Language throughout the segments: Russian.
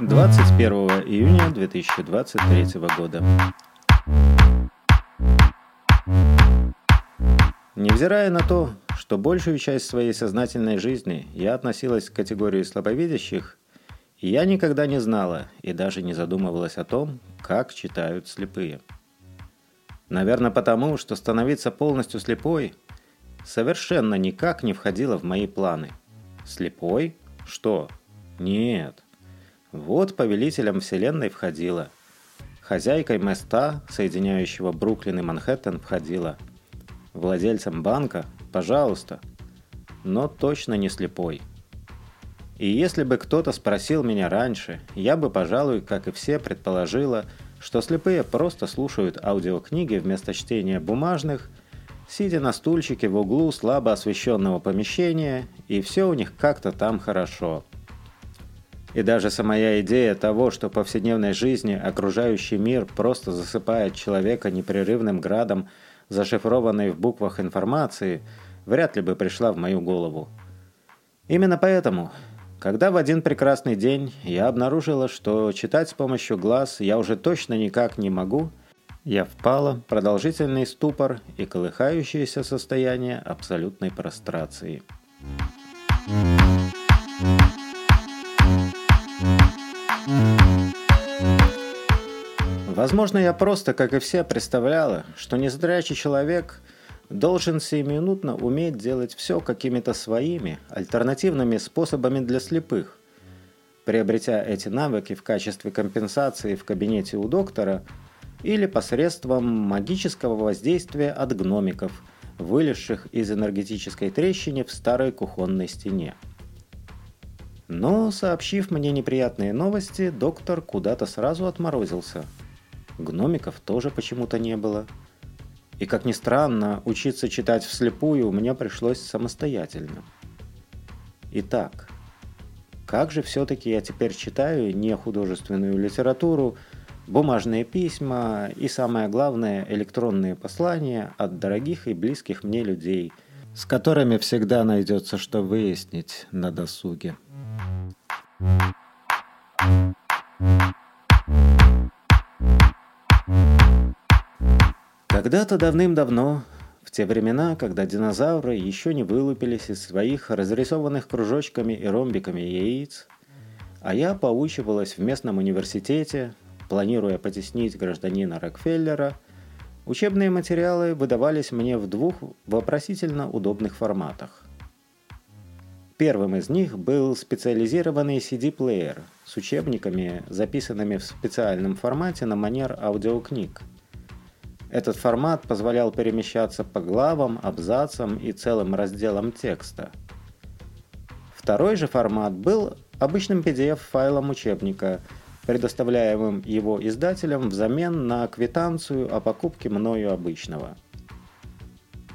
Двадцать первого июня две тысячи двадцать третьего года. Невзирая на то, что большую часть своей сознательной жизни я относилась к категории слабовидящих, я никогда не знала и даже не задумывалась о том, как читают слепые. Наверное, потому, что становиться полностью слепой совершенно никак не входило в мои планы. Слепой? Что? Нет. Вот повелителем вселенной входила. Хозяйкой моста, соединяющего Бруклин и Манхэттен, входила. Владельцем банка? Пожалуйста. Но точно не слепой. И если бы кто-то спросил меня раньше, я бы, пожалуй, как и все, предположила, что слепые просто слушают аудиокниги вместо чтения бумажных, сидя на стульчике в углу слабо освещенного помещения, и все у них как-то там хорошо. И даже самая идея того, что в повседневной жизни окружающий мир просто засыпает человека непрерывным градом зашифрованной в буквах информации, вряд ли бы пришла в мою голову. Именно поэтому когда в один прекрасный день я обнаружила, что читать с помощью глаз я уже точно никак не могу, я впала в продолжительный ступор и колыхающееся состояние абсолютной прострации. Возможно, я просто, как и все, представляла, что незрячий человек – должен сиюминутно уметь делать все какими-то своими, альтернативными способами для слепых. Приобретя эти навыки в качестве компенсации в кабинете у доктора или посредством магического воздействия от гномиков, вылезших из энергетической трещины в старой кухонной стене. Но, сообщив мне неприятные новости, доктор куда-то сразу отморозился. Гномиков тоже почему-то не было – и, как ни странно, учиться читать вслепую мне пришлось самостоятельно. Итак, как же все-таки я теперь читаю не художественную литературу, бумажные письма и, самое главное, электронные послания от дорогих и близких мне людей, с которыми всегда найдется что выяснить на досуге. Когда-то давным-давно, в те времена, когда динозавры еще не вылупились из своих разрисованных кружочками и ромбиками яиц, а я поучивалась в местном университете, планируя потеснить гражданина Рокфеллера, учебные материалы выдавались мне в двух вопросительно удобных форматах. Первым из них был специализированный CD-плеер с учебниками, записанными в специальном формате на манер аудиокниг – этот формат позволял перемещаться по главам, абзацам и целым разделам текста. Второй же формат был обычным PDF-файлом учебника, предоставляемым его издателем взамен на квитанцию о покупке мною обычного.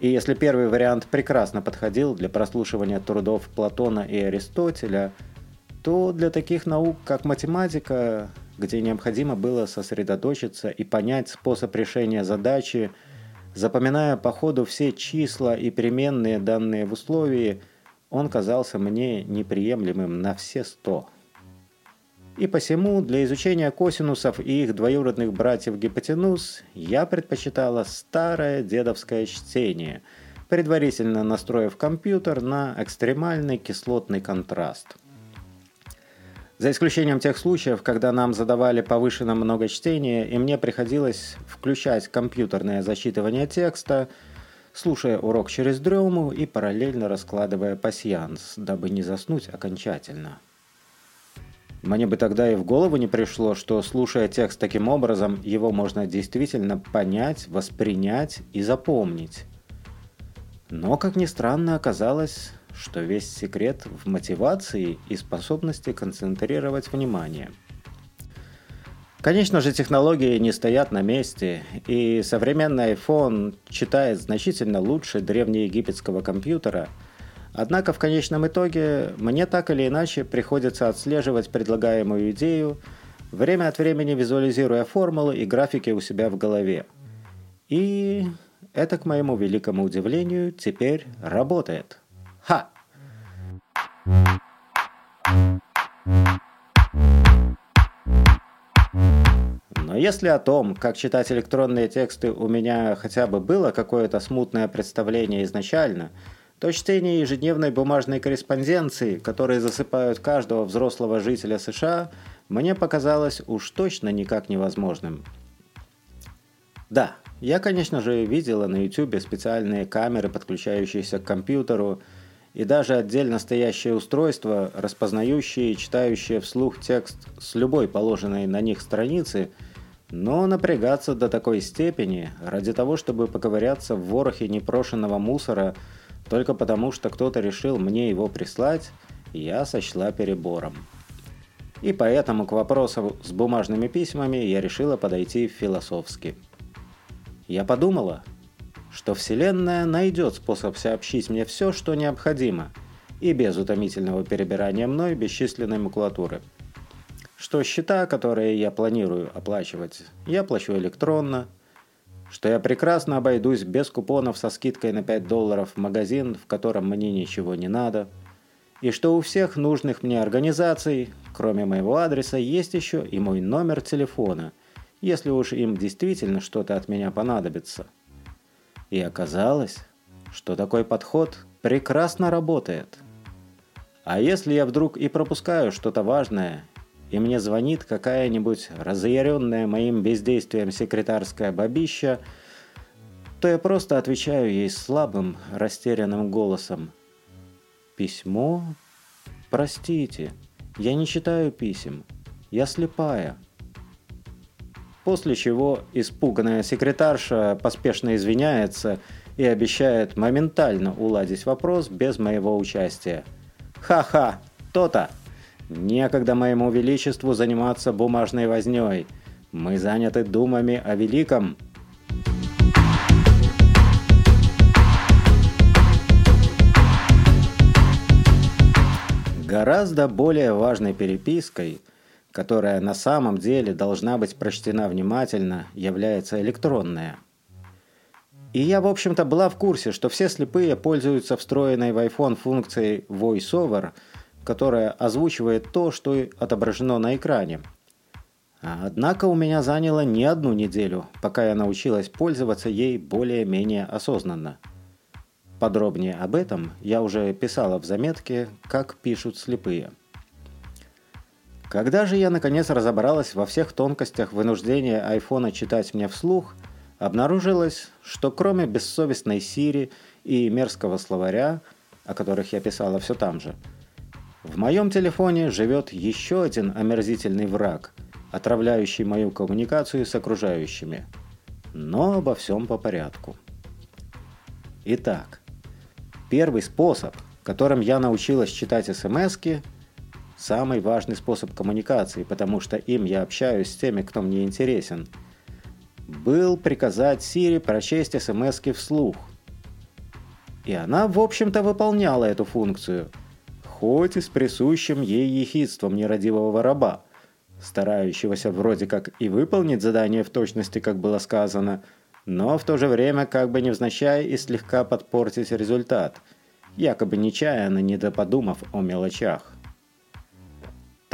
И если первый вариант прекрасно подходил для прослушивания трудов Платона и Аристотеля, то для таких наук, как математика, где необходимо было сосредоточиться и понять способ решения задачи, запоминая по ходу все числа и переменные данные в условии, он казался мне неприемлемым на все сто. И посему для изучения косинусов и их двоюродных братьев гипотенуз я предпочитала старое дедовское чтение, предварительно настроив компьютер на экстремальный кислотный контраст – за исключением тех случаев, когда нам задавали повышенное многочтение, и мне приходилось включать компьютерное зачитывание текста, слушая урок через дрему и параллельно раскладывая пасьянс, дабы не заснуть окончательно. Мне бы тогда и в голову не пришло, что, слушая текст таким образом, его можно действительно понять, воспринять и запомнить. Но, как ни странно, оказалось, что весь секрет в мотивации и способности концентрировать внимание. Конечно же, технологии не стоят на месте, и современный iPhone читает значительно лучше древнеегипетского компьютера, однако в конечном итоге мне так или иначе приходится отслеживать предлагаемую идею, время от времени визуализируя формулы и графики у себя в голове. И это, к моему великому удивлению, теперь работает. Ха! Но если о том, как читать электронные тексты, у меня хотя бы было какое-то смутное представление изначально, то чтение ежедневной бумажной корреспонденции, которые засыпают каждого взрослого жителя США, мне показалось уж точно никак невозможным. Да, я, конечно же, видела на YouTube специальные камеры, подключающиеся к компьютеру, и даже отдельно стоящее устройство, распознающее и читающее вслух текст с любой положенной на них страницы, но напрягаться до такой степени ради того, чтобы поковыряться в ворохе непрошенного мусора только потому, что кто-то решил мне его прислать, я сочла перебором. И поэтому к вопросу с бумажными письмами я решила подойти философски. Я подумала, что Вселенная найдет способ сообщить мне все, что необходимо, и без утомительного перебирания мной бесчисленной макулатуры. Что счета, которые я планирую оплачивать, я плачу электронно, что я прекрасно обойдусь без купонов со скидкой на 5 долларов в магазин, в котором мне ничего не надо, и что у всех нужных мне организаций, кроме моего адреса, есть еще и мой номер телефона, если уж им действительно что-то от меня понадобится. И оказалось, что такой подход прекрасно работает. А если я вдруг и пропускаю что-то важное, и мне звонит какая-нибудь разъяренная моим бездействием секретарская бабища, то я просто отвечаю ей слабым, растерянным голосом. «Письмо? Простите, я не читаю писем. Я слепая». После чего испуганная секретарша поспешно извиняется и обещает моментально уладить вопрос без моего участия. Ха-ха, то-то. Некогда моему величеству заниматься бумажной вознёй. Мы заняты думами о великом. Гораздо более важной перепиской – которая на самом деле должна быть прочтена внимательно, является электронная. И я, в общем-то, была в курсе, что все слепые пользуются встроенной в iPhone функцией VoiceOver, которая озвучивает то, что отображено на экране. Однако у меня заняло не одну неделю, пока я научилась пользоваться ей более-менее осознанно. Подробнее об этом я уже писала в заметке «Как пишут слепые». Когда же я наконец разобралась во всех тонкостях вынуждения айфона читать мне вслух, обнаружилось, что кроме бессовестной Сири и мерзкого словаря, о которых я писала все там же, в моем телефоне живет еще один омерзительный враг, отравляющий мою коммуникацию с окружающими. Но обо всем по порядку. Итак, первый способ, которым я научилась читать смски – самый важный способ коммуникации, потому что им я общаюсь с теми, кто мне интересен, был приказать Сири прочесть смс вслух. И она, в общем-то, выполняла эту функцию, хоть и с присущим ей ехидством нерадивого раба, старающегося вроде как и выполнить задание в точности, как было сказано, но в то же время как бы невзначай и слегка подпортить результат, якобы нечаянно недоподумав о мелочах.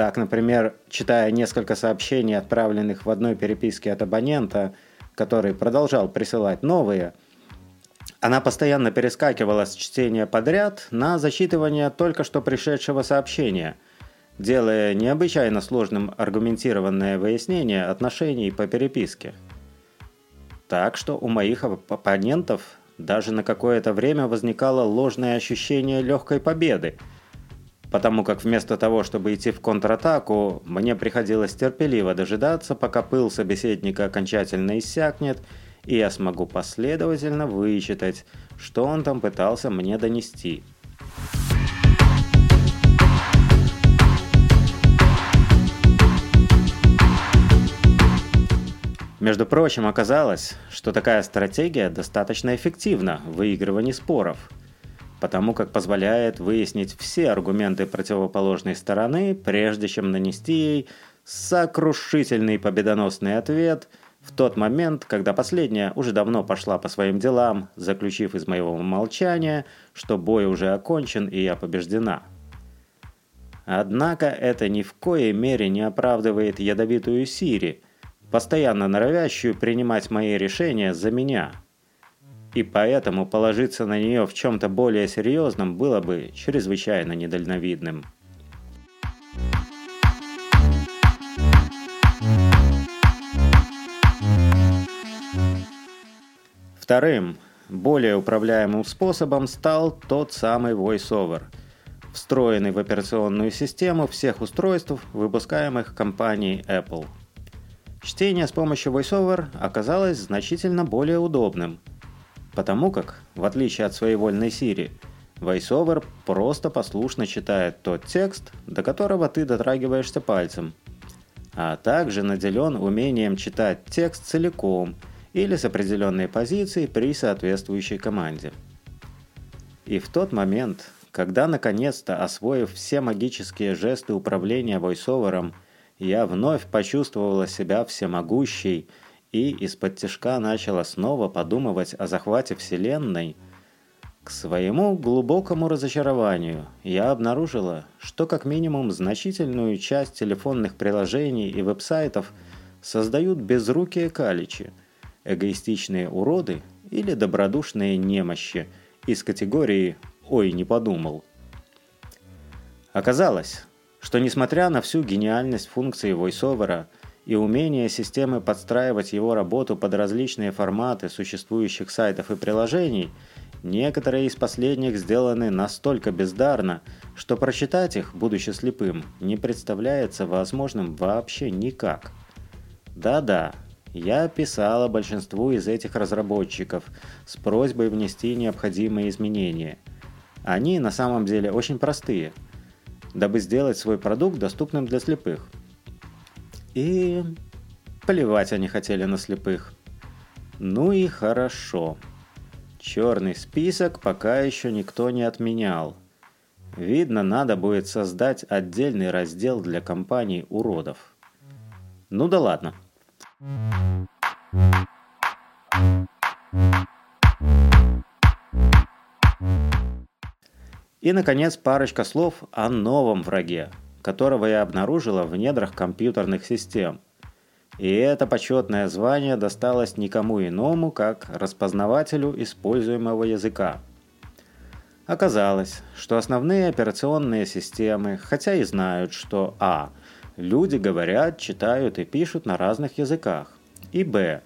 Так, например, читая несколько сообщений, отправленных в одной переписке от абонента, который продолжал присылать новые, она постоянно перескакивала с чтения подряд на зачитывание только что пришедшего сообщения, делая необычайно сложным аргументированное выяснение отношений по переписке. Так что у моих оппонентов даже на какое-то время возникало ложное ощущение легкой победы – потому как вместо того, чтобы идти в контратаку, мне приходилось терпеливо дожидаться, пока пыл собеседника окончательно иссякнет, и я смогу последовательно вычитать, что он там пытался мне донести. Между прочим, оказалось, что такая стратегия достаточно эффективна в выигрывании споров – потому как позволяет выяснить все аргументы противоположной стороны, прежде чем нанести ей сокрушительный победоносный ответ, в тот момент, когда последняя уже давно пошла по своим делам, заключив из моего молчания, что бой уже окончен и я побеждена. Однако это ни в коей мере не оправдывает ядовитую Сири, постоянно норовящую принимать мои решения за меня. И поэтому положиться на нее в чем-то более серьезном было бы чрезвычайно недальновидным. Вторым, более управляемым способом стал тот самый VoiceOver, встроенный в операционную систему всех устройств, выпускаемых компанией Apple. Чтение с помощью VoiceOver оказалось значительно более удобным, потому как, в отличие от своей вольной Siri, VoiceOver просто послушно читает тот текст, до которого ты дотрагиваешься пальцем, а также наделен умением читать текст целиком – или с определенной позиции при соответствующей команде. И в тот момент, когда наконец-то освоив все магические жесты управления войсовером, я вновь почувствовала себя всемогущей и из-под тяжка начала снова подумывать о захвате Вселенной, к своему глубокому разочарованию я обнаружила, что как минимум значительную часть телефонных приложений и веб-сайтов создают безрукие каличи – эгоистичные уроды или добродушные немощи из категории «Ой, не подумал». Оказалось, что несмотря на всю гениальность функции voiceover и умение системы подстраивать его работу под различные форматы существующих сайтов и приложений, некоторые из последних сделаны настолько бездарно, что прочитать их, будучи слепым, не представляется возможным вообще никак. Да-да, я писала большинству из этих разработчиков с просьбой внести необходимые изменения. Они на самом деле очень простые, дабы сделать свой продукт доступным для слепых. И плевать они хотели на слепых. Ну и хорошо. Черный список пока еще никто не отменял. Видно, надо будет создать отдельный раздел для компаний уродов. Ну да ладно. И, наконец, парочка слов о новом враге, которого я обнаружила в недрах компьютерных систем. И это почетное звание досталось никому иному, как распознавателю используемого языка. Оказалось, что основные операционные системы, хотя и знают, что а. Люди говорят, читают и пишут на разных языках. И б.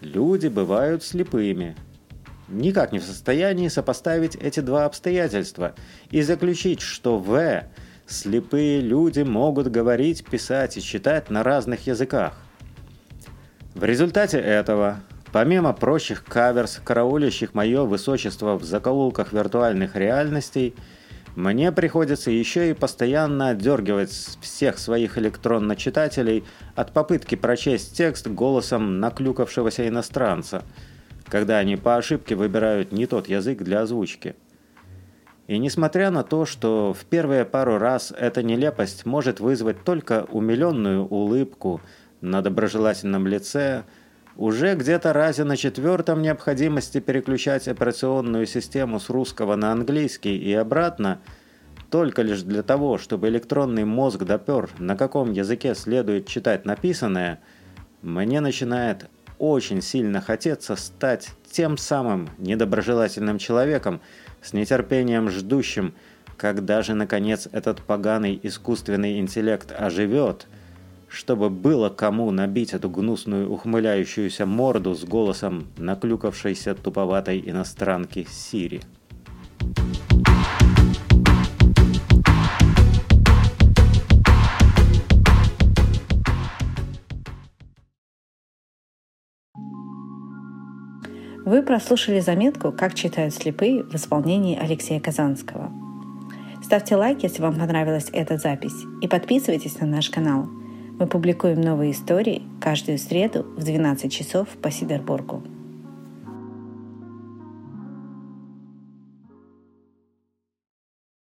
Люди бывают слепыми. Никак не в состоянии сопоставить эти два обстоятельства и заключить, что в. Слепые люди могут говорить, писать и читать на разных языках. В результате этого, помимо прочих каверс, караулящих мое высочество в закоулках виртуальных реальностей – мне приходится еще и постоянно отдергивать всех своих электронно-читателей от попытки прочесть текст голосом наклюкавшегося иностранца, когда они по ошибке выбирают не тот язык для озвучки. И несмотря на то, что в первые пару раз эта нелепость может вызвать только умиленную улыбку на доброжелательном лице – уже где-то разе на четвертом необходимости переключать операционную систему с русского на английский и обратно, только лишь для того, чтобы электронный мозг допер, на каком языке следует читать написанное, мне начинает очень сильно хотеться стать тем самым недоброжелательным человеком, с нетерпением ждущим, когда же наконец этот поганый искусственный интеллект оживет – чтобы было кому набить эту гнусную ухмыляющуюся морду с голосом наклюкавшейся туповатой иностранки Сири. Вы прослушали заметку «Как читают слепые» в исполнении Алексея Казанского. Ставьте лайк, если вам понравилась эта запись, и подписывайтесь на наш канал – мы публикуем новые истории каждую среду в 12 часов по Сидербургу.